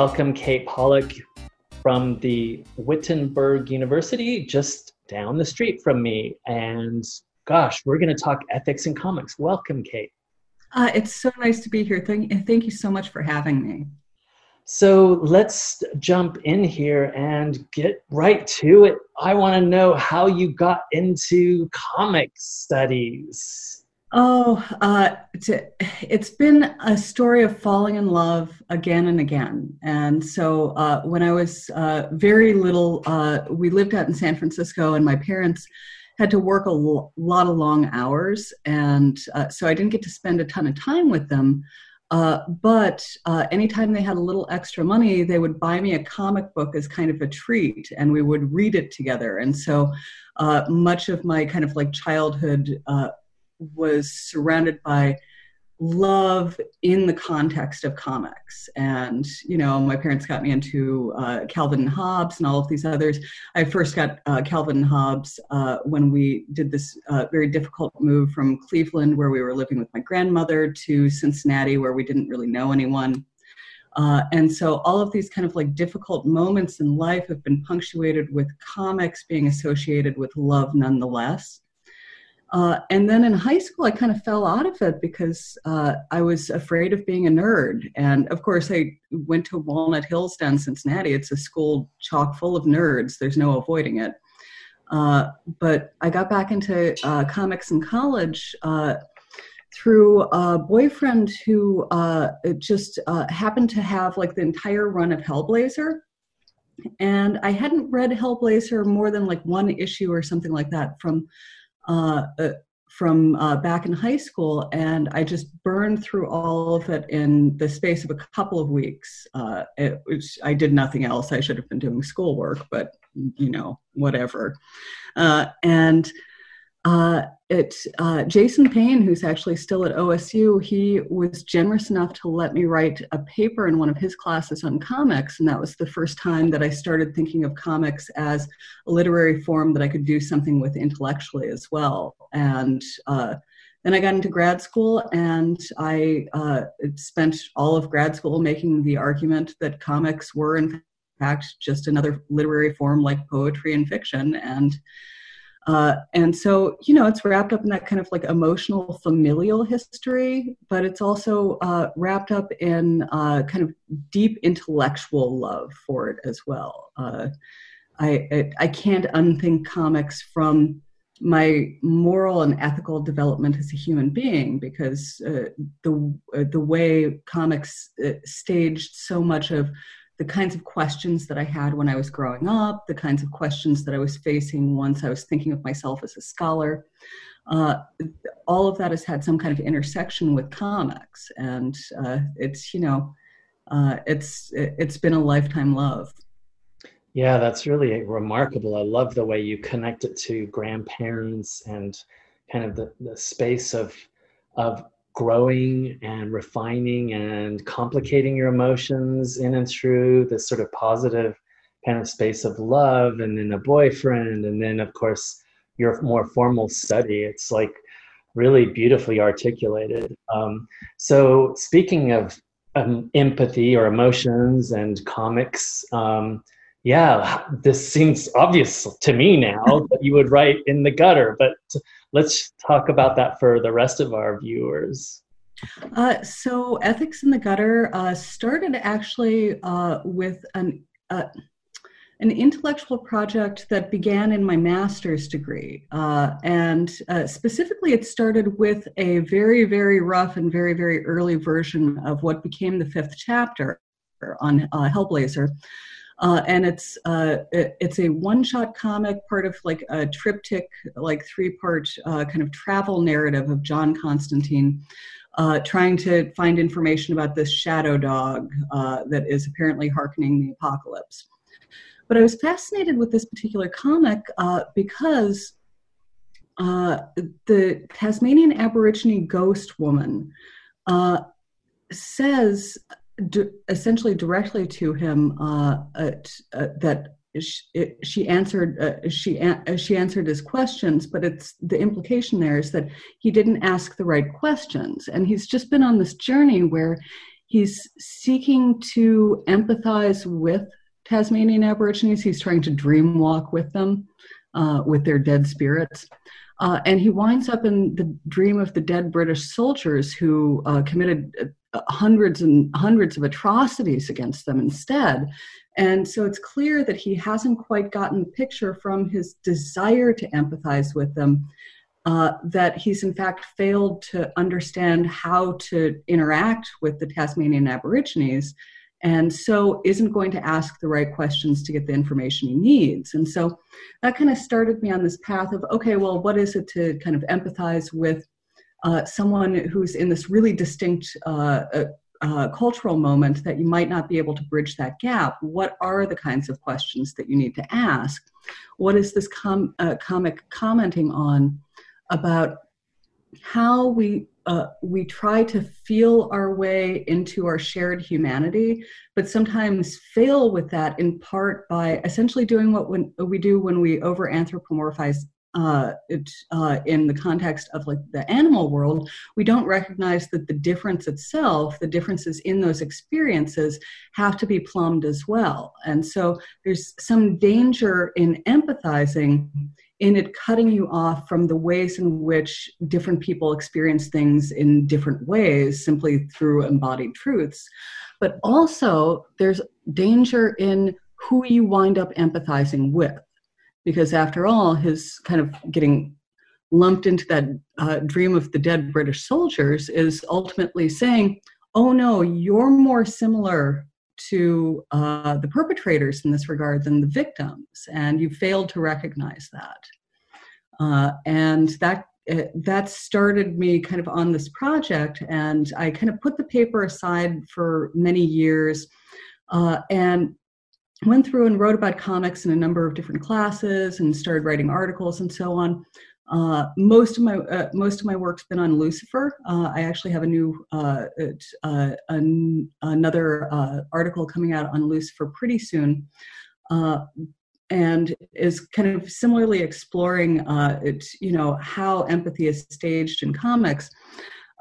welcome Kate Polak from the Wittenberg University, just down the street from me. And gosh, we're going to talk ethics and comics. Welcome, Kate. Uh, it's so nice to be here. Thank, thank you so much for having me. So let's jump in here and get right to it. I want to know how you got into comics studies. Oh, uh, it's been a story of falling in love again and again. And so uh, when I was uh, very little, uh, we lived out in San Francisco, and my parents had to work a lo- lot of long hours. And uh, so I didn't get to spend a ton of time with them. Uh, but anytime they had a little extra money, they would buy me a comic book as kind of a treat, and we would read it together. And so much of my kind of like childhood was surrounded by love in the context of comics. And you know my parents got me into uh, calvin and hobbes and all of these others. I first got uh, calvin and hobbes uh, when we did this uh, very difficult move from cleveland where we were living with my grandmother to cincinnati where we didn't really know anyone. Uh, and so all of these kind of like difficult moments in life have been punctuated with comics being associated with love nonetheless uh, and then in high school, I kind of fell out of it because uh, I was afraid of being a nerd. And of course, I went to Walnut Hills down Cincinnati. It's a school chock full of nerds, there's no avoiding it. Uh, but I got back into uh, comics in college uh, through a boyfriend who uh, just happened to have like the entire run of Hellblazer. And I hadn't read Hellblazer more than like one issue or something like that from uh, uh, from uh, back in high school, and I just burned through all of it in the space of a couple of weeks. Uh, it, I did nothing else. I should have been doing schoolwork, but you know, whatever. Uh, and uh, it uh, Jason Payne, who's actually still at OSU, he was generous enough to let me write a paper in one of his classes on comics, and that was the first time that I started thinking of comics as a literary form that I could do something with intellectually as well. And uh, then I got into grad school, and I uh, spent all of grad school making the argument that comics were, in fact, just another literary form like poetry and fiction, and uh, and so, you know, it's wrapped up in that kind of like emotional familial history, but it's also uh, wrapped up in uh, kind of deep intellectual love for it as well. Uh, I, I, I can't unthink comics from my moral and ethical development as a human being because uh, the the way comics staged so much of the kinds of questions that I had when I was growing up, the kinds of questions that I was facing once I was thinking of myself as a scholar. Uh, all of that has had some kind of intersection with comics, and uh, it's you know, uh, it's it's been a lifetime love. Yeah, that's really remarkable. I love the way you connect it to grandparents and kind of the, the space of of growing and refining and complicating your emotions in and through this sort of positive kind of space of love and then a boyfriend and then of course your more formal study. It's like really beautifully articulated. Um, so speaking of um, empathy or emotions and comics um, yeah this seems obvious to me now that you would write in the gutter but let's talk about that for the rest of our viewers. Uh, so, Ethics in the Gutter uh, started actually uh, with an uh, an intellectual project that began in my master's degree. Uh, and uh, specifically, it started with a very, very rough and very, very early version of what became the fifth chapter on Hellblazer. Uh, and it's uh, it, it's a one-shot comic, part of like a triptych, like three-part uh, kind of travel narrative of John Constantine, uh, trying to find information about this shadow dog uh, that is apparently hearkening the apocalypse. But I was fascinated with this particular comic uh, because the Tasmanian Aborigine ghost woman says essentially directly to him uh, uh, that she, she answered uh, she uh, she answered his questions but it's the implication there is that he didn't ask the right questions and he's just been on this journey where he's seeking to empathize with Tasmanian Aborigines. He's trying to dream walk with them, uh, with their dead spirits. Uh, and he winds up in the dream of the dead British soldiers who uh, committed uh, hundreds and hundreds of atrocities against them instead. And so it's clear that he hasn't quite gotten the picture from his desire to empathize with them, uh, that he's in fact failed to understand how to interact with the Tasmanian Aborigines and so isn't going to ask the right questions to get the information he needs. And so that kind of started me on this path of okay well what is it to kind of empathize with uh, someone who's in this really distinct uh, uh, uh, cultural moment that you might not be able to bridge that gap? What are the kinds of questions that you need to ask? What is this com- uh, comic commenting on about how we uh, we try to feel our way into our shared humanity, but sometimes fail with that in part by essentially doing what when, we do when we over anthropomorphize uh, it, uh, in the context of like the animal world, we don't recognize that the difference itself, the differences in those experiences, have to be plumbed as well. And so there's some danger in empathizing in it cutting you off from the ways in which different people experience things in different ways simply through embodied truths. But also, there's danger in who you wind up empathizing with. Because after all, his kind of getting lumped into that uh, dream of the dead British soldiers is ultimately saying, oh no, you're more similar to uh, the perpetrators in this regard than the victims, and you failed to recognize that. Uh, and that uh, that started me kind of on this project, and I kind of put the paper aside for many years, uh, and went through and wrote about comics in a number of different classes, and started writing articles and so on. Uh, most of my uh, most of my work's been on Lucifer. Uh, I actually have a new uh, uh, an, another uh, article coming out on Lucifer pretty soon, and is kind of similarly exploring it, you know how empathy is staged in comics.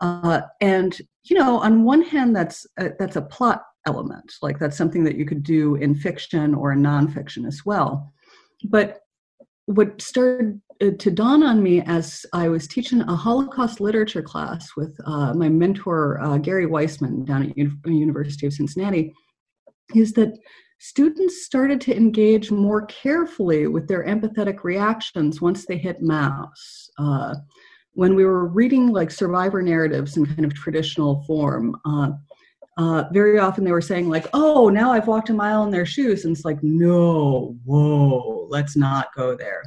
and you know, on one hand, that's a, that's a plot element, like that's something that you could do in fiction or in nonfiction as well. But what started uh, to dawn on me as I was teaching a Holocaust literature class with uh, my mentor, uh, Gary Weissman, down at U- University of Cincinnati, is that students started to engage more carefully with their empathetic reactions once they hit Maus. Uh, when we were reading like survivor narratives in kind of traditional form, uh, very often they were saying like, "Oh, now I've walked a mile in their shoes," and it's like, "No, whoa, let's not go there."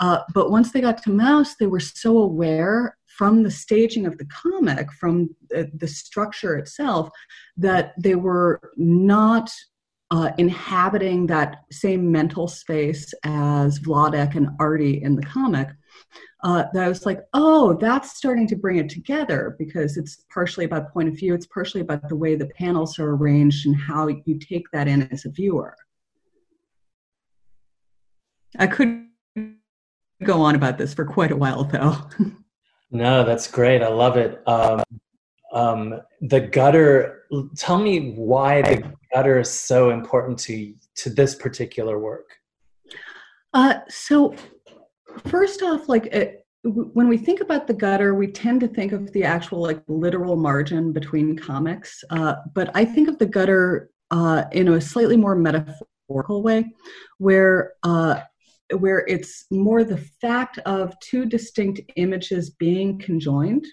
Uh, but once they got to Maus they were so aware from the staging of the comic, from the, the structure itself, that they were not uh, inhabiting that same mental space as Vladek and Artie in the comic. Uh, that I was like, oh, that's starting to bring it together because it's partially about point of view, it's partially about the way the panels are arranged and how you take that in as a viewer. I could go on about this for quite a while, though. no, that's great. I love it. Um, um, the gutter. Tell me why the gutter is so important to to this particular work. Uh, so, first off, like it, when we think about the gutter, we tend to think of the actual like literal margin between comics. Uh, but I think of the gutter uh, in a slightly more metaphorical way, where uh, where it's more the fact of two distinct images being conjoined.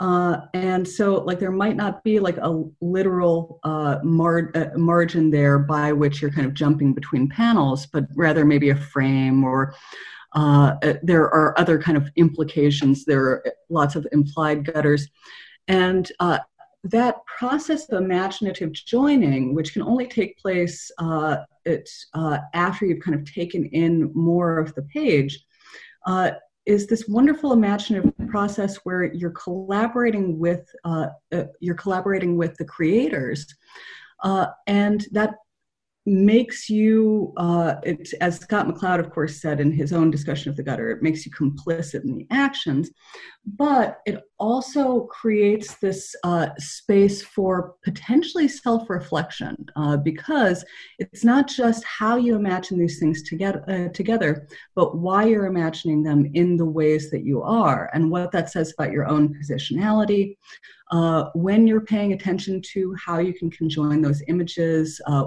Uh, and so, like, there might not be like a literal uh, mar- uh, margin there by which you're kind of jumping between panels, but rather maybe a frame or uh, uh, there are other kind of implications. There are lots of implied gutters. And uh, that process of imaginative joining, which can only take place uh, it, uh, after you've kind of taken in more of the page, uh, is this wonderful imaginative process where you're collaborating with uh, uh, you're collaborating with the creators, and that makes you, uh, it, as Scott McCloud, of course, said in his own discussion of the gutter, it makes you complicit in the actions, but it also creates this uh, space for potentially self reflection uh, because it's not just how you imagine these things together, uh, together, but why you're imagining them in the ways that you are and what that says about your own positionality. Uh, when you're paying attention to how you can conjoin those images, uh,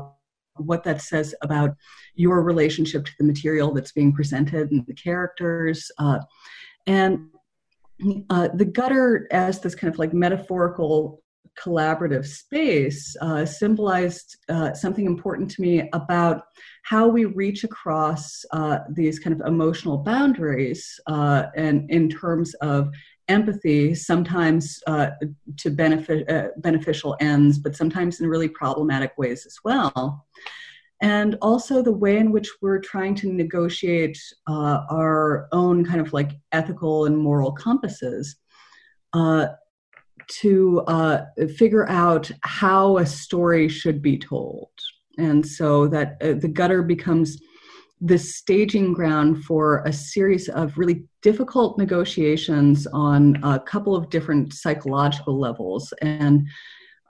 what that says about your relationship to the material that's being presented and the characters. Uh, and uh, the gutter, as this kind of like metaphorical collaborative space, uh, symbolized uh, something important to me about how we reach across uh, these kind of emotional boundaries uh, and in terms of empathy, sometimes uh, to benefit uh, beneficial ends, but sometimes in really problematic ways as well. And also the way in which we're trying to negotiate uh, our own kind of like ethical and moral compasses uh, to uh, figure out how a story should be told. And so that uh, the gutter becomes the staging ground for a series of really difficult negotiations on a couple of different psychological levels and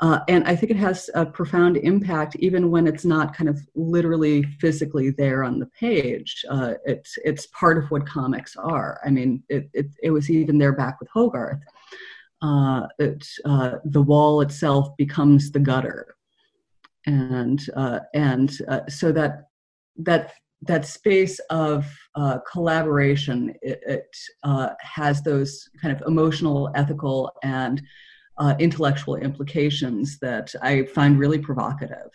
uh, and I think it has a profound impact even when it's not kind of literally physically there on the page. Uh, it's it's part of what comics are. I mean, it it, it was even there back with Hogarth. Uh, it, uh, the wall itself becomes the gutter, and uh, and uh, so that that that space of uh, collaboration it, it uh, has those kind of emotional ethical and uh, intellectual implications that i find really provocative.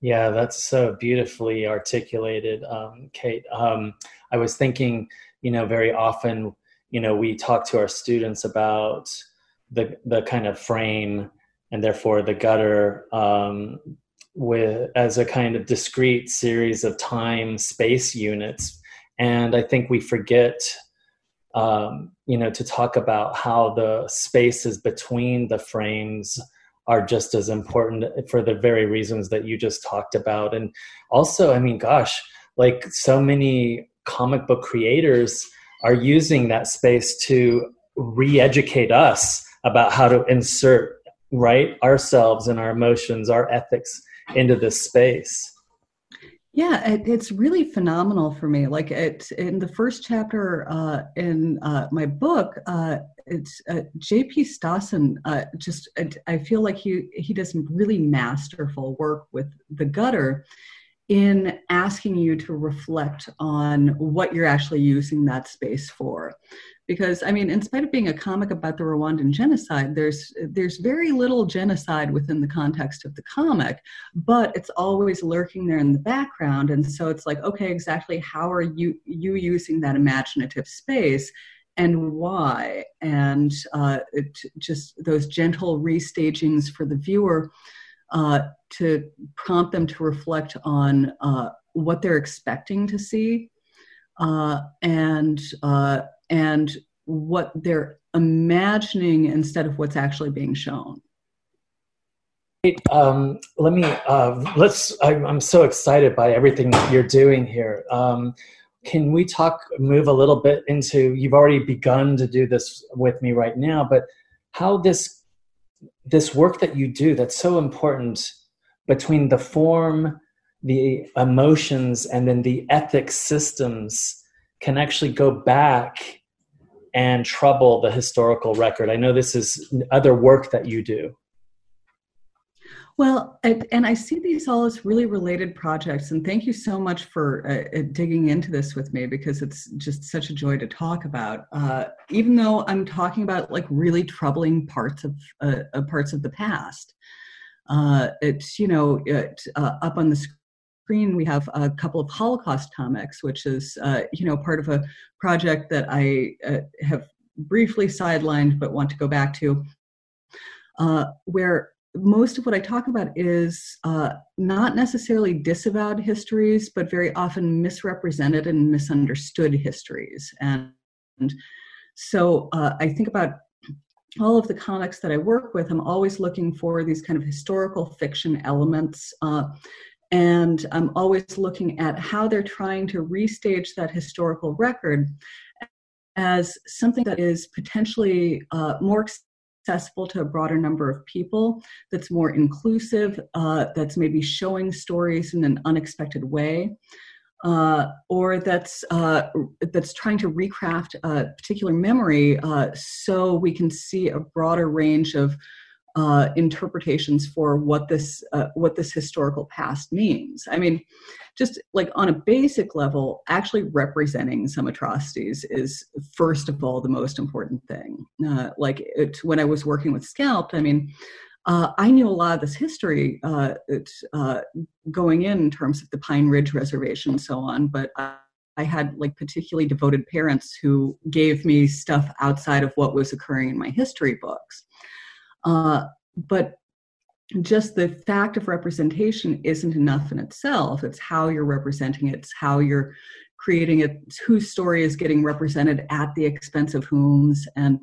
Yeah that's so beautifully articulated um, kate. Um, i was thinking you know very often you know we talk to our students about the the kind of frame and therefore the gutter um, with as a kind of discrete series of time space units. And i think we forget um, you know to talk about how the spaces between the frames are just as important for the very reasons that you just talked about. And also i mean gosh like so many comic book creators are using that space to re-educate us about how to insert right ourselves and our emotions our ethics into this space. Yeah it, it's really phenomenal for me. Like it in the first chapter uh, in uh, my book uh, it's uh, jp stassen uh, just i feel like he he does some really masterful work with the gutter in asking you to reflect on what you're actually using that space for because I mean, in spite of being a comic about the Rwandan genocide, there's there's very little genocide within the context of the comic, but it's always lurking there in the background, and so it's like, okay, exactly how are you you using that imaginative space? And why? And uh, it, just those gentle restagings for the viewer uh, to prompt them to reflect on uh, what they're expecting to see uh, and uh, and what they're imagining instead of what's actually being shown. Um, let me uh, let's. I, am so excited by everything you're doing here. Um, can we talk? Move a little bit into. You've already begun to do this with me right now, but how this this work that you do that's so important between the form, the emotions, and then the ethics systems can actually go back and trouble the historical record. I know this is other work that you do. Well, and I see these all as really related projects, and thank you so much for uh, uh, digging into this with me because it's just such a joy to talk about. Uh, even though I'm talking about like really troubling parts of uh, parts of the past, uh, it's you know it, uh, up on the screen we have a couple of Holocaust comics, which is uh, you know part of a project that I uh, have briefly sidelined but want to go back to, uh, where most of what I talk about is uh, not necessarily disavowed histories, but very often misrepresented and misunderstood histories. And, and so uh, I think about all of the comics that I work with, I'm always looking for these kind of historical fiction elements uh, and I'm always looking at how they're trying to restage that historical record as something that is potentially uh, more accessible to a broader number of people, that's more inclusive, uh, that's maybe showing stories in an unexpected way. Uh, or that's uh, that's trying to recraft a particular memory uh, so we can see a broader range of uh, interpretations for what this uh, what this historical past means. I mean, just like on a basic level, actually representing some atrocities is first of all the most important thing. Uh, like it, when I was working with Scalped, I mean. Uh, I knew a lot of this history uh, uh, going in, in terms of the Pine Ridge Reservation and so on, but I, I had like particularly devoted parents who gave me stuff outside of what was occurring in my history books. Uh, but just the fact of representation isn't enough in itself. It's how you're representing it, it's how you're creating it, whose story is getting represented at the expense of whom's. And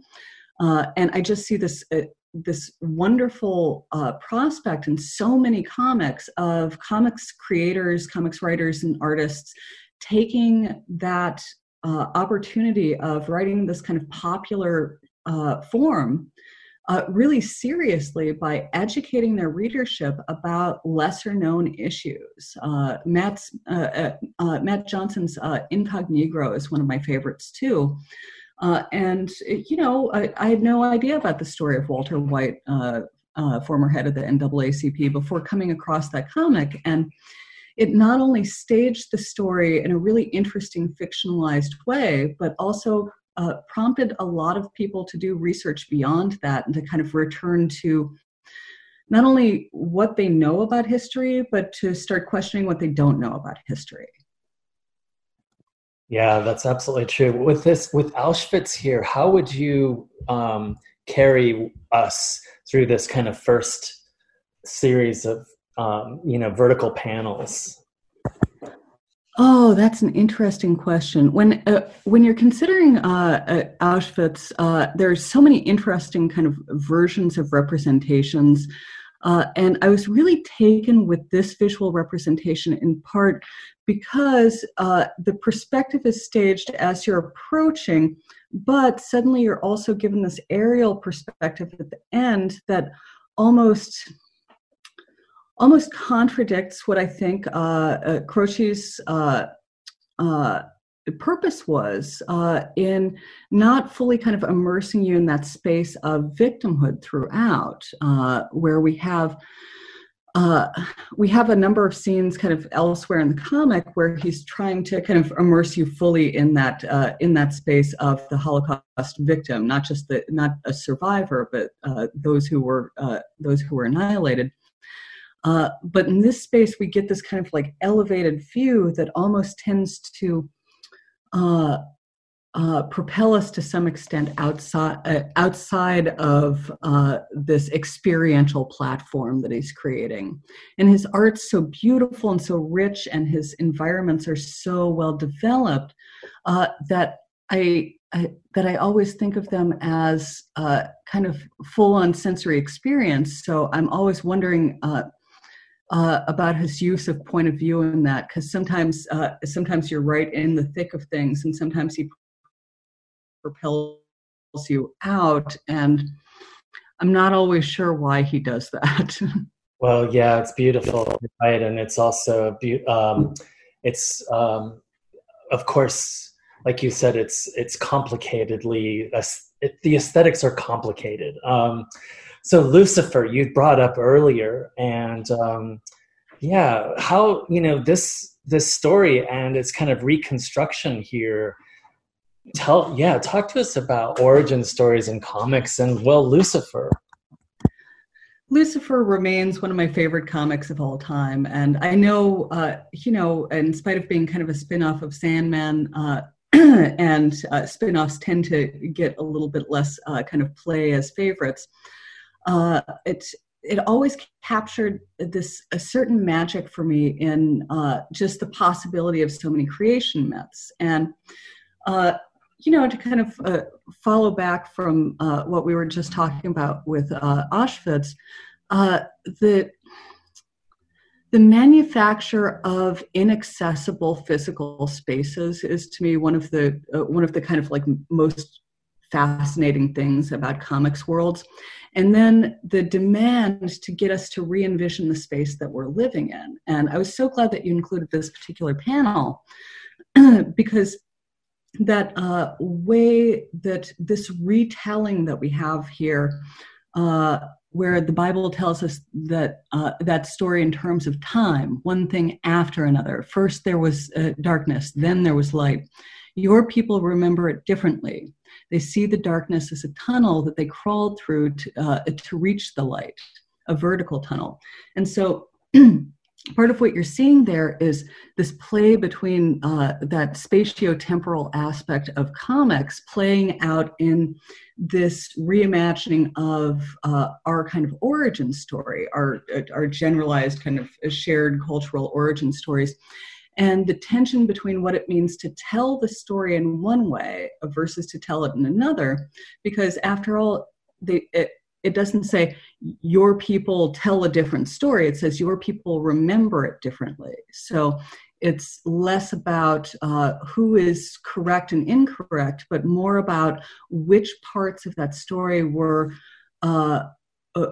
uh, and I just see this uh, this wonderful uh, prospect in so many comics of comics creators, comics writers, and artists taking that uh, opportunity of writing this kind of popular uh, form uh, really seriously by educating their readership about lesser known issues. Uh, Mat's, uh, Mat Johnson's Incognegro is one of my favorites too. Uh, and, uh, you know, I, I, had no idea about the story of Walter White, uh, former head of the NAACP, before coming across that comic. And it not only staged the story in a really interesting fictionalized way, but also uh, prompted a lot of people to do research beyond that and to kind of return to not only what they know about history, but to start questioning what they don't know about history. Yeah, that's absolutely true. With this, with Auschwitz here, how would you um, carry us through this kind of first series of um, you know vertical panels? Oh, that's an interesting question. When uh, when you're considering uh, uh, Auschwitz, uh, there are so many interesting kind of versions of representations, uh, and I was really taken with this visual representation in part because uh, the perspective is staged as you're approaching, but suddenly you're also given this aerial perspective at the end that almost almost contradicts what I think uh, uh, Croci's uh, uh, purpose was uh, in not fully kind of immersing you in that space of victimhood throughout, uh, where we have. Uh, we have a number of scenes kind of elsewhere in the comic where he's trying to kind of immerse you fully in that uh, in that space of the Holocaust victim, not just the not a survivor, but uh, those who were uh, those who were annihilated. Uh, but in this space, we get this kind of like elevated view that almost tends to uh, uh, propel us to some extent outside uh, outside of uh, this experiential platform that he's creating. And his art's so beautiful and so rich, and his environments are so well developed uh, that I, I, that I always think of them as kind of full on sensory experience. So I'm always wondering uh, about his use of point of view in that because sometimes uh, sometimes you're right in the thick of things and sometimes he propels you out and i'm not always sure why he does that. Well yeah it's beautiful right? And it's also um, it's um, of course like you said it's it's complicatedly it, the aesthetics are complicated. Um, so lucifer you brought up earlier and um, yeah how you know this this story and its kind of reconstruction here tell yeah talk to us about origin stories in comics and well lucifer. Lucifer remains one of my favorite comics of all time, and I know, uh, you know, in spite of being kind of a spin-off of Sandman, uh, and uh, spin-offs tend to get a little bit less uh, kind of play as favorites uh, it it always captured this a certain magic for me in uh, just the possibility of so many creation myths. And uh, you know to kind of uh, follow back from uh, what we were just talking about with uh, auschwitz the the manufacture of inaccessible physical spaces is to me one of the one of the kind of like most fascinating things about comics worlds and then the demand to get us to re-envision the space that we're living in. And i was so glad that you included this particular panel because that uh, way that this retelling that we have here uh, where the bible tells us that uh, that story in terms of time one thing after another. First there was uh, darkness then there was light your people remember it differently. They see the darkness as a tunnel that they crawled through to, uh, to reach the light a vertical tunnel. And so part of what you're seeing there is this play between uh, that spatio-temporal aspect of comics playing out in this reimagining of uh, our kind of origin story, our, our generalized kind of shared cultural origin stories, and the tension between what it means to tell the story in one way versus to tell it in another, because after all, they, it, it doesn't say your people tell a different story. It says your people remember it differently. So it's less about uh, who is correct and incorrect but more about which parts of that story were uh, uh,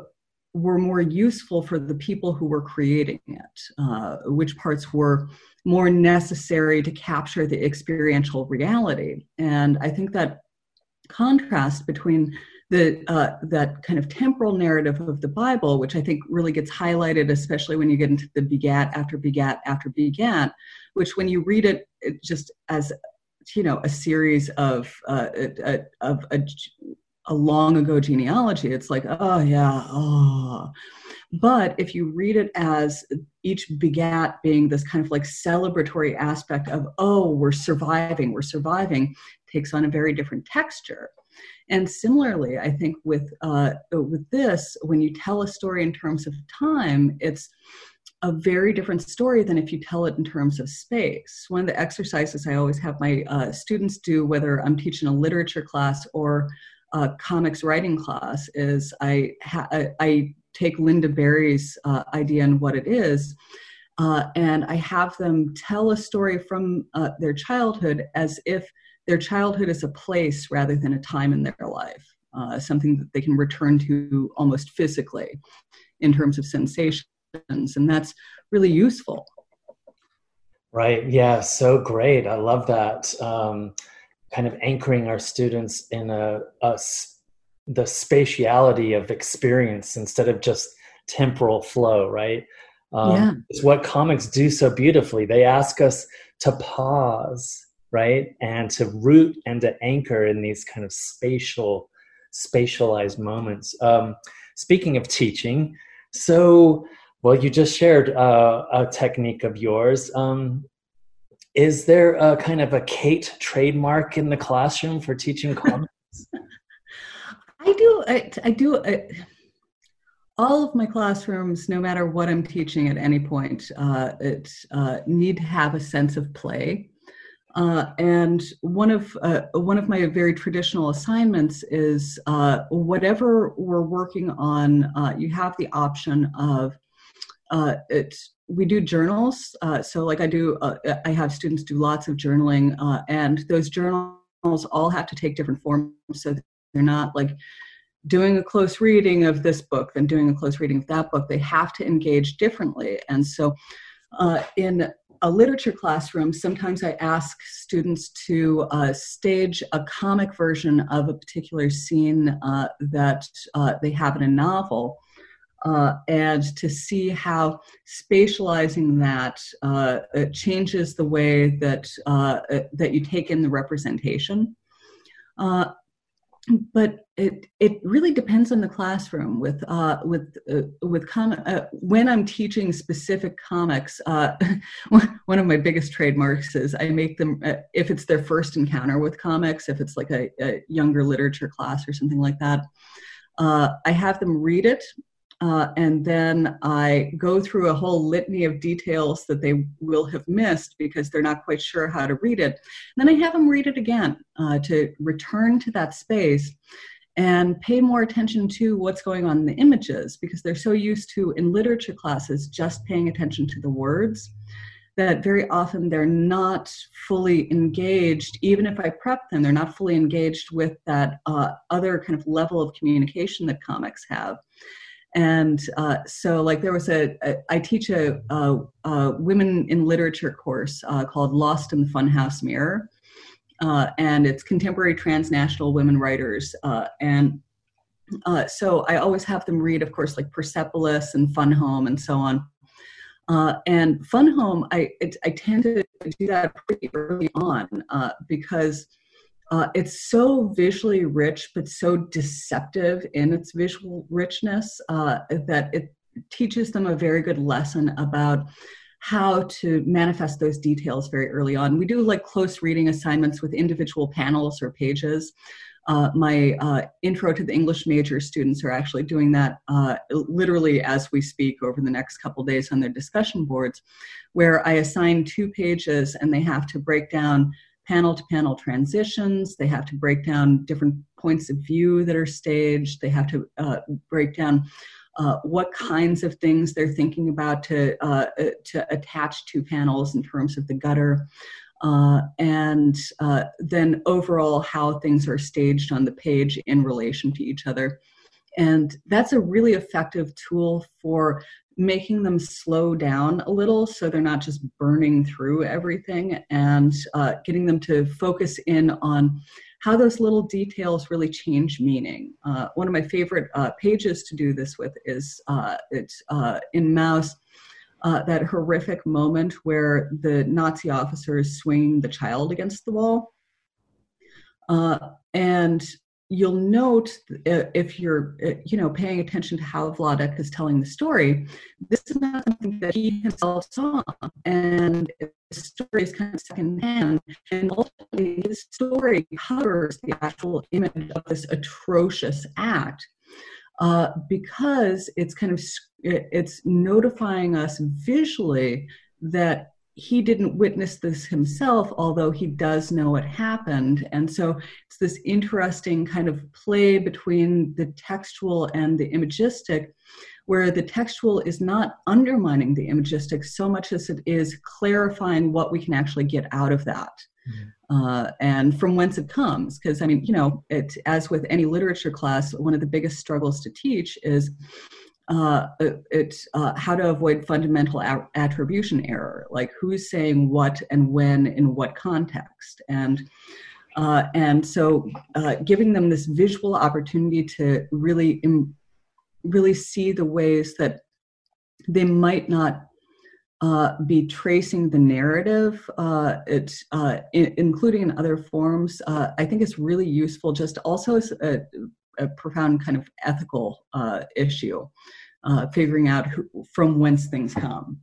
were more useful for the people who were creating it uh, which parts were more necessary to capture the experiential reality. And i think that contrast between the uh, that kind of temporal narrative of the Bible, which I think really gets highlighted, especially when you get into the begat after begat after begat, which when you read it, it just as you know a series of uh, a, of a, a long ago genealogy, it's like oh yeah oh. But if you read it as each begat being this kind of like celebratory aspect of oh we're surviving we're surviving takes on a very different texture and similarly, I think with uh, with this, when you tell a story in terms of time, it's a very different story than if you tell it in terms of space. One of the exercises I always have my uh, students do, whether I'm teaching a literature class or a comics writing class, is I ha- I take Lynda Barry's uh, idea and what it is. Uh, and I have them tell a story from uh, their childhood as if their childhood is a place rather than a time in their life, uh, something that they can return to almost physically in terms of sensations. And that's really useful. Right. Yeah. So great. I love that. Um, kind of anchoring our students in a, a the spatiality of experience instead of just temporal flow. Right. Um, yeah. It's what comics do so beautifully. They ask us to pause right and to root and to anchor in these kind of spatial spatialized moments um, speaking of teaching so well you just shared uh, a technique of yours um, is there a kind of a kate trademark in the classroom for teaching comics i do i, I do I, all of my classrooms no matter what i'm teaching at any point uh, it uh, need to have a sense of play uh, and one of uh, one of my very traditional assignments is uh, whatever we're working on. Uh, you have the option of uh, it. We do journals, uh, so like I do. I have students do lots of journaling, and those journals all have to take different forms, so they're not like doing a close reading of this book than doing a close reading of that book. They have to engage differently, and so. in a literature classroom, sometimes I ask students to uh, stage a comic version of a particular scene uh, that uh, they have in a novel. Uh, and to see how spatializing that uh, changes the way that uh, that you take in the representation. But it it really depends on the classroom with uh, with uh, with com- uh, when I'm teaching specific comics uh, one of my biggest trademarks is I make them uh, if it's their first encounter with comics if it's like a, a younger literature class or something like that uh, I have them read it uh, and then I go through a whole litany of details that they will have missed because they're not quite sure how to read it. And then I have them read it again uh, to return to that space and pay more attention to what's going on in the images because they're so used to in literature classes just paying attention to the words that very often they're not fully engaged even if i prep them they're not fully engaged with that uh, other kind of level of communication that comics have and uh, so like there was a, a I teach a, a, a, women in literature course uh, called lost in the funhouse mirror uh, and it's contemporary transnational women writers. Uh, and uh, so I always have them read, of course, like Persepolis and Fun Home and so on. Uh, and Fun Home, I, it, I tend to do that pretty early on because uh, it's so visually rich, but so deceptive in its visual richness that it teaches them a very good lesson about how to manifest those details very early on. We do like close reading assignments with individual panels or pages. Uh, my uh, intro to the English major students are actually doing that uh, literally as we speak over the next couple days on their discussion boards, where I assign two pages and they have to break down panel to panel transitions. They have to break down different points of view that are staged. They have to uh, break down uh, what kinds of things they're thinking about to, uh, to attach to panels in terms of the gutter. Uh, and uh, then overall how things are staged on the page in relation to each other. And that's a really effective tool for making them slow down a little so they're not just burning through everything and uh, getting them to focus in on how those little details really change meaning. Uh, one of my favorite uh, pages to do this with is uh, it's uh, in Maus. Uh, that horrific moment where the Nazi officer is swinging the child against the wall. And you'll note uh, if you're uh, you know paying attention to how Vladek is telling the story this is not something that he himself saw. And the story is kind of secondhand and ultimately his story covers the actual image of this atrocious act uh, because it's kind of it's notifying us visually that he didn't witness this himself, although he does know it happened. And so it's this interesting kind of play between the textual and the imagistic, where the textual is not undermining the imagistic so much as it is clarifying what we can actually get out of that. Mm-hmm. Uh, and from whence it comes. Because, I mean, you know, it, as with any literature class, one of the biggest struggles to teach is uh, it's uh, how to avoid fundamental attribution error, like who's saying what and when in what context, and uh, and so uh, giving them this visual opportunity to really Im- really see the ways that they might not uh, be tracing the narrative, uh, it's uh, I- including in other forms. Uh, I think it's really useful, just also a, profound kind of ethical uh, issue, uh, figuring out who, from whence things come.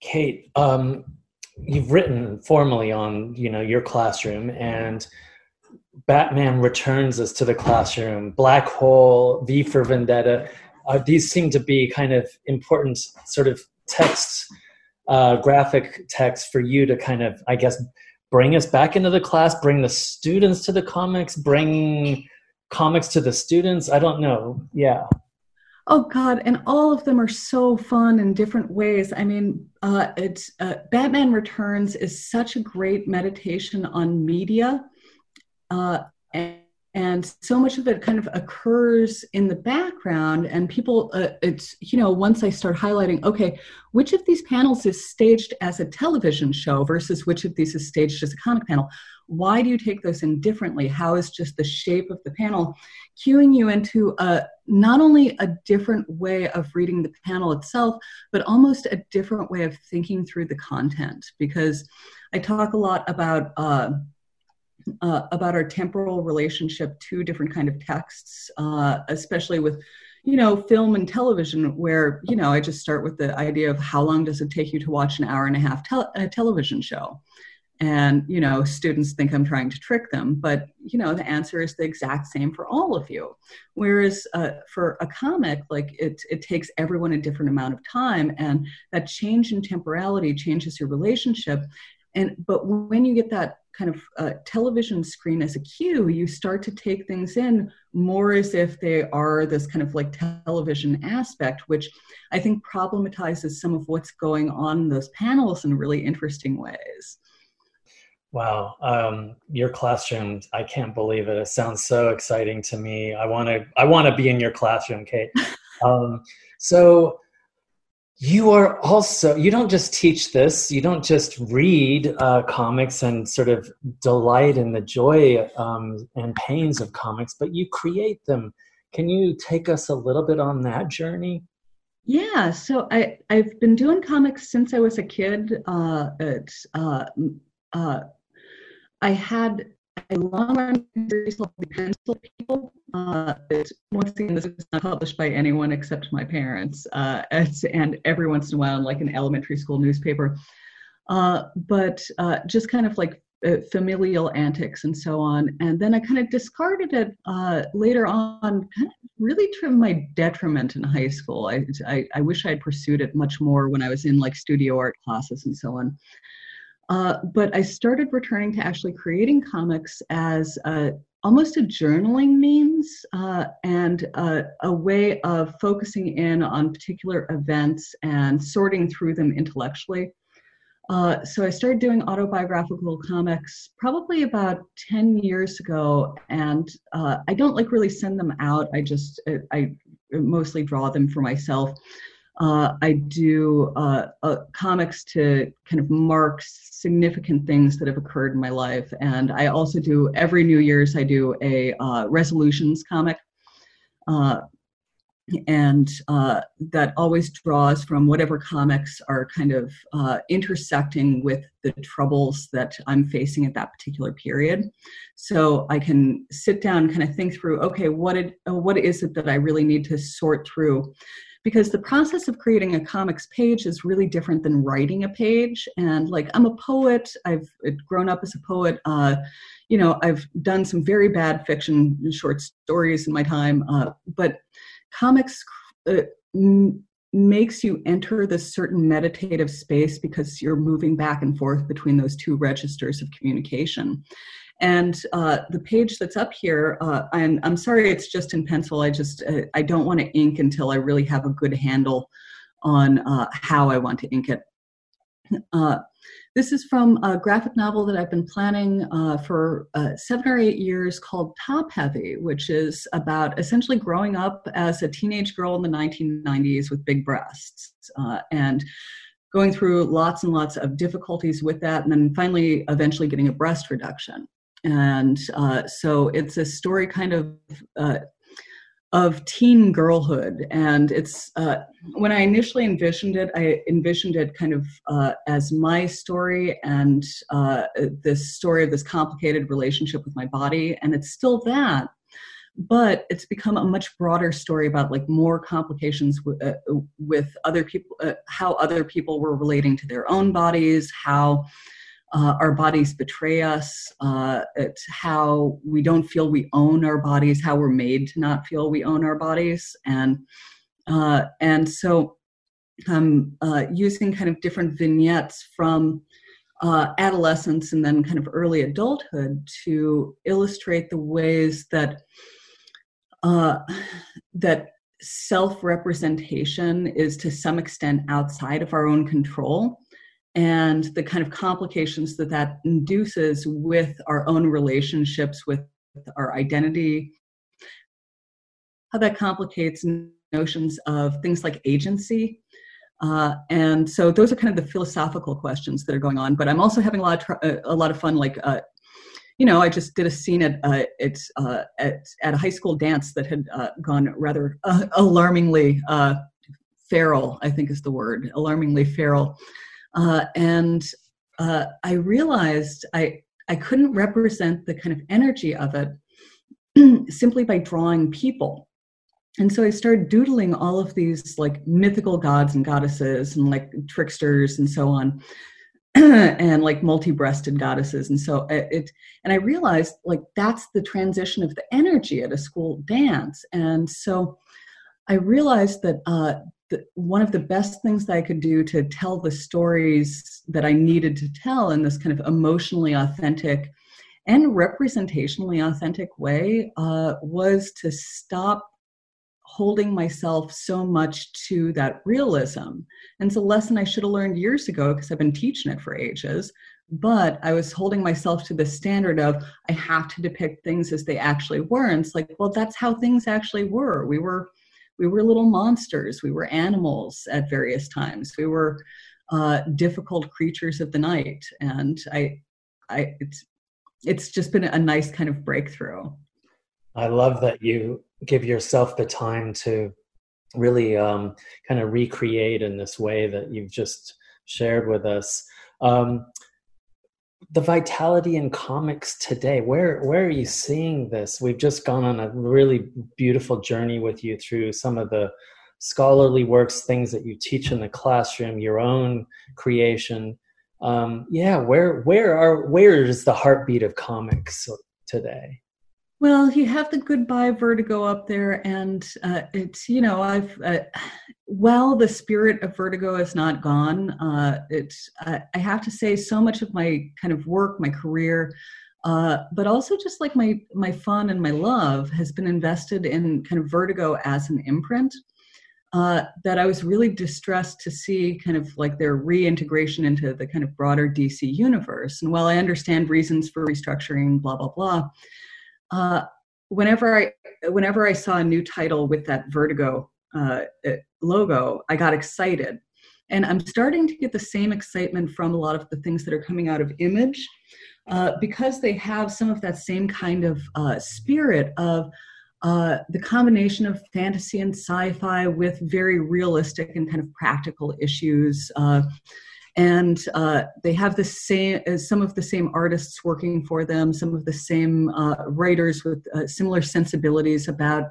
Kate, um, you've written formally on you know your classroom and Batman Returns us to the classroom, Black Hole, V for Vendetta. Uh, these seem to be kind of important sort of texts, uh, graphic text for you to kind of, I guess, bring us back into the class, bring the students to the comics, bring comics to the students. I don't know. Yeah. Oh God, and all of them are so fun in different ways. I mean, uh, it's uh, Batman Returns is such a great meditation on media, uh, and, and, so much of it kind of occurs in the background. And people, uh, it's you know, once I start highlighting, okay, which of these panels is staged as a television show versus which of these is staged as a comic panel? Why do you take those in differently? How is just the shape of the panel cueing you into a not only a different way of reading the panel itself, but almost a different way of thinking through the content? Because I talk a lot about. Uh, uh, about our temporal relationship to different kind of texts, uh, especially with you know film and television where you know i just start with the idea of how long does it take you to watch an hour and a half a television show? And you know students think i'm trying to trick them but you know the answer is the exact same for all of you. Whereas uh, for a comic like it, it takes everyone a different amount of time and that change in temporality changes your relationship and but when you get that kind of uh, television screen as a cue, you start to take things in more as if they are this kind of like television aspect, which I think problematizes some of what's going on in those panels in really interesting ways. Wow, um, your classroom! I can't believe it. It sounds so exciting to me. I want to. I want to be in your classroom, Kate. Um, so, you are also. You don't just teach this. You don't just read uh, comics and sort of delight in the joy um, and pains of comics, but you create them. Can you take us a little bit on that journey? Yeah, so I I've been doing comics since I was a kid. Uh, it's uh, uh, I had long run Pencil People. Uh, once again, this is not published by anyone except my parents, uh, and every once in a while like an elementary school newspaper. Uh, but uh, just kind of like uh, familial antics and so on. And then I kind of discarded it uh, later on, kind of really to my detriment in high school. I, I, I wish I had pursued it much more when I was in like studio art classes and so on. Uh, but I started returning to actually creating comics as a, almost a journaling means uh, and a, a, way of focusing in on particular events and sorting through them intellectually. Uh, so I started doing autobiographical comics probably about 10 years ago, and uh, I don't like really send them out. I just I mostly draw them for myself. Uh, I do uh, uh, comics to kind of mark significant things that have occurred in my life. And I also do, every New Year's, I do a uh, resolutions comic. Uh, and uh, that always draws from whatever comics are kind of intersecting with the troubles that I'm facing at that particular period. So I can sit down, kind of think through, okay, what, it, what is it that I really need to sort through? Because the process of creating a comics page is really different than writing a page. And like i'm a poet. I've grown up as a poet. Uh, you know i've done some very bad fiction short stories in my time. Uh, but comics uh, m- makes you enter this certain meditative space because you're moving back and forth between those two registers of communication and uh, the page that's up here, uh, and I'm sorry it's just in pencil. I just uh, I don't want to ink until I really have a good handle on uh, how I want to ink it. Uh, this is from a graphic novel that I've been planning uh, for seven or eight years called Top Heavy, which is about essentially growing up as a teenage girl in the 1990s with big breasts and going through lots and lots of difficulties with that, and then finally, eventually getting a breast reduction and uh, so it's a story kind of uh, of teen girlhood. And it's uh, when i initially envisioned it i envisioned it kind of uh, as my story and uh, this story of this complicated relationship with my body. And it's still that but it's become a much broader story about like more complications with, uh, with other people how other people were relating to their own bodies how uh, our bodies betray us. Uh, it's how we don't feel we own our bodies, how we're made to not feel we own our bodies. And, uh, and so I'm uh, using kind of different vignettes from uh, adolescence and then kind of early adulthood to illustrate the ways that uh, that self-representation is to some extent outside of our own control and the kind of complications that that induces with our own relationships with our identity. How that complicates notions of things like agency uh, and so those are kind of the philosophical questions that are going on but i'm also having a lot of tr- uh, a lot of fun like uh, you know i just did a scene at uh, uh, at, at a high school dance that had uh, gone rather alarmingly feral i think is the word alarmingly feral uh, and uh, I realized I, I couldn't represent the kind of energy of it simply by drawing people. And so I started doodling all of these like mythical gods and goddesses and like tricksters and so on. and like multi-breasted goddesses and so it and i realized like that's the transition of the energy at a school dance and so i realized that uh, the, one of the best things that I could do to tell the stories that I needed to tell in this kind of emotionally authentic and representationally authentic way uh, was to stop holding myself so much to that realism. And it's a lesson I should have learned years ago because I've been teaching it for ages. But I was holding myself to the standard of I have to depict things as they actually were. And it's like, well, that's how things actually were. We were we were little monsters. We were animals at various times. We were uh, difficult creatures of the night. And I, I, it's, it's just been a nice kind of breakthrough. I love that you give yourself the time to really um, kind of recreate in this way that you've just shared with us. Um, the vitality in comics today where where are you seeing this? We've just gone on a really beautiful journey with you through some of the scholarly works things that you teach in the classroom your own creation. Um, yeah where where are where is the heartbeat of comics today well, you have the goodbye vertigo up there, and uh, it's you know I've uh, well the spirit of vertigo is not gone. Uh, it's I have to say so much of my kind of work, my career, uh, but also just like my my fun and my love has been invested in kind of vertigo as an imprint. Uh, that I was really distressed to see kind of like their reintegration into the kind of broader DC universe. And while I understand reasons for restructuring, blah blah blah uh, whenever I whenever I saw a new title with that Vertigo uh, uh, logo, I got excited, and I'm starting to get the same excitement from a lot of the things that are coming out of Image, uh, because they have some of that same kind of uh, spirit of. Uh, the combination of fantasy and sci-fi with very realistic and kind of practical issues uh, and uh, they have the same uh, some of the same artists working for them some of the same uh, writers with uh, similar sensibilities about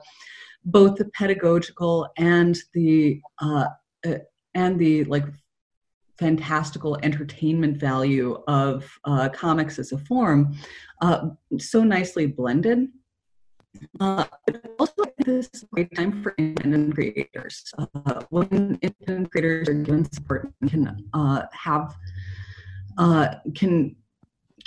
both the pedagogical and the uh, uh, and the like fantastical entertainment value of comics as a form so nicely blended uh, also, this is a great time for independent creators. Uh, when independent creators are given support and can uh, have uh, can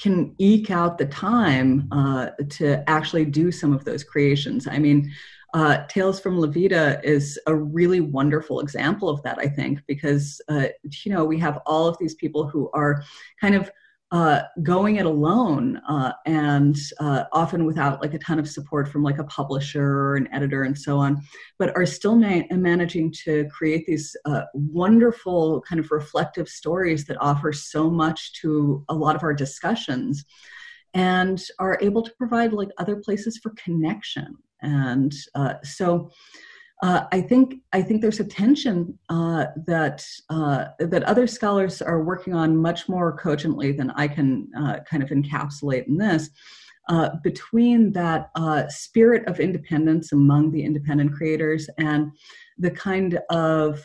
can eke out the time uh, to actually do some of those creations. I mean, uh, Tales from La Vida is a really wonderful example of that. I think because you know we have all of these people who are kind of uh, going it alone uh, and uh, often without like a ton of support from like a publisher or an editor and so on, but are still ma- managing to create these uh, wonderful kind of reflective stories that offer so much to a lot of our discussions and are able to provide like other places for connection. And uh, so, uh, I think I think there's a tension uh, that uh, that other scholars are working on much more cogently than I can uh, kind of encapsulate in this. Uh, between that spirit of independence among the independent creators and the kind of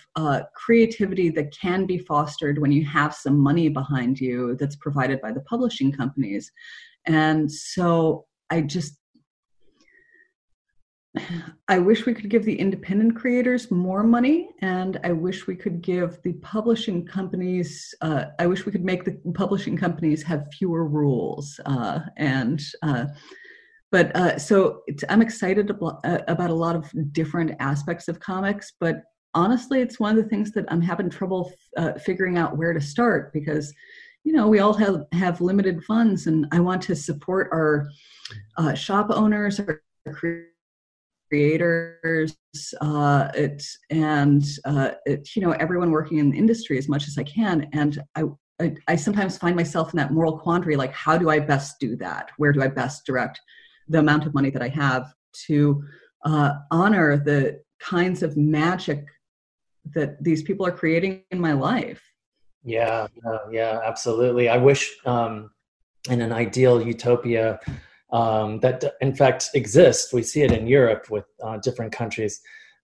creativity that can be fostered when you have some money behind you that's provided by the publishing companies. And so I just I wish we could give the independent creators more money, and I wish we could give the publishing companies. Uh, I wish we could make the publishing companies have fewer rules. Uh, and uh, but uh, so I'm excited uh, about a lot of different aspects of comics. But honestly, it's one of the things that I'm having trouble uh, figuring out where to start because you know we all have have limited funds, and I want to support our shop owners, our creators uh, it, and uh, it, you know everyone working in the industry as much as I can. And I, I, I sometimes find myself in that moral quandary: like, how do I best do that? Where do I best direct the amount of money that I have to uh, honor the kinds of magic that these people are creating in my life? Yeah, yeah, absolutely. I wish um, in an ideal utopia um, that in fact exists. We see it in Europe with uh, different countries.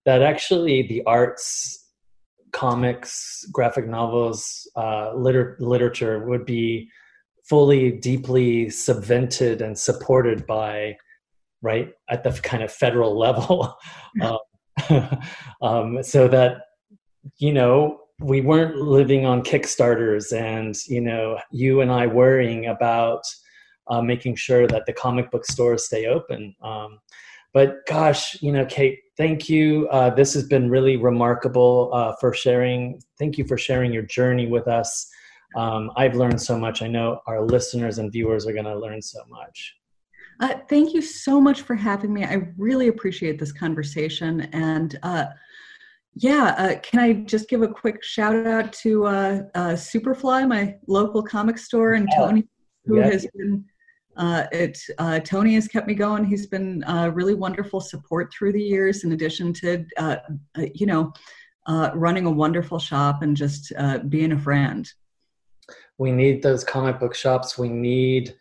That actually the arts, comics, graphic novels, uh, liter- literature would be fully, deeply subvented and supported by, right, at the kind of federal level, um, um, so that you know, we weren't living on Kickstarters and, you know, you and I worrying about uh, making sure that the comic book stores stay open. Um, but gosh, you know, Kate, thank you. Uh, this has been really remarkable uh, for sharing. Thank you for sharing your journey with us. Um, I've learned so much. I know our listeners and viewers are going to learn so much. Uh, thank you so much for having me. I really appreciate this conversation. And uh, yeah, uh, can I just give a quick shout out to uh, uh, Superfly, my local comic store, and yeah. Tony, who yeah. has been uh, it uh, Tony has kept me going. He's been uh, really wonderful support through the years, in addition to uh, uh, you know running a wonderful shop and just being a friend. We need those comic book shops. We need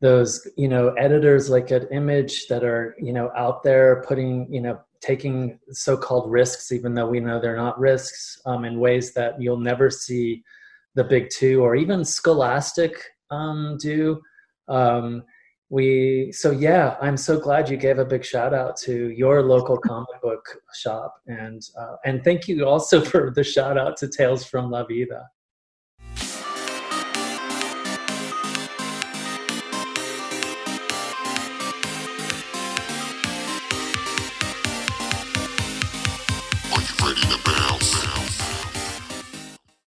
those you know editors like at Image that are you know out there putting you know taking so-called risks, even though we know they're not risks, um, in ways that you'll never see the big two or even Scholastic um, do um, we so yeah i'm so glad you gave a big shout out to your local comic book shop. And uh, and thank you also for the shout out to tales from la vida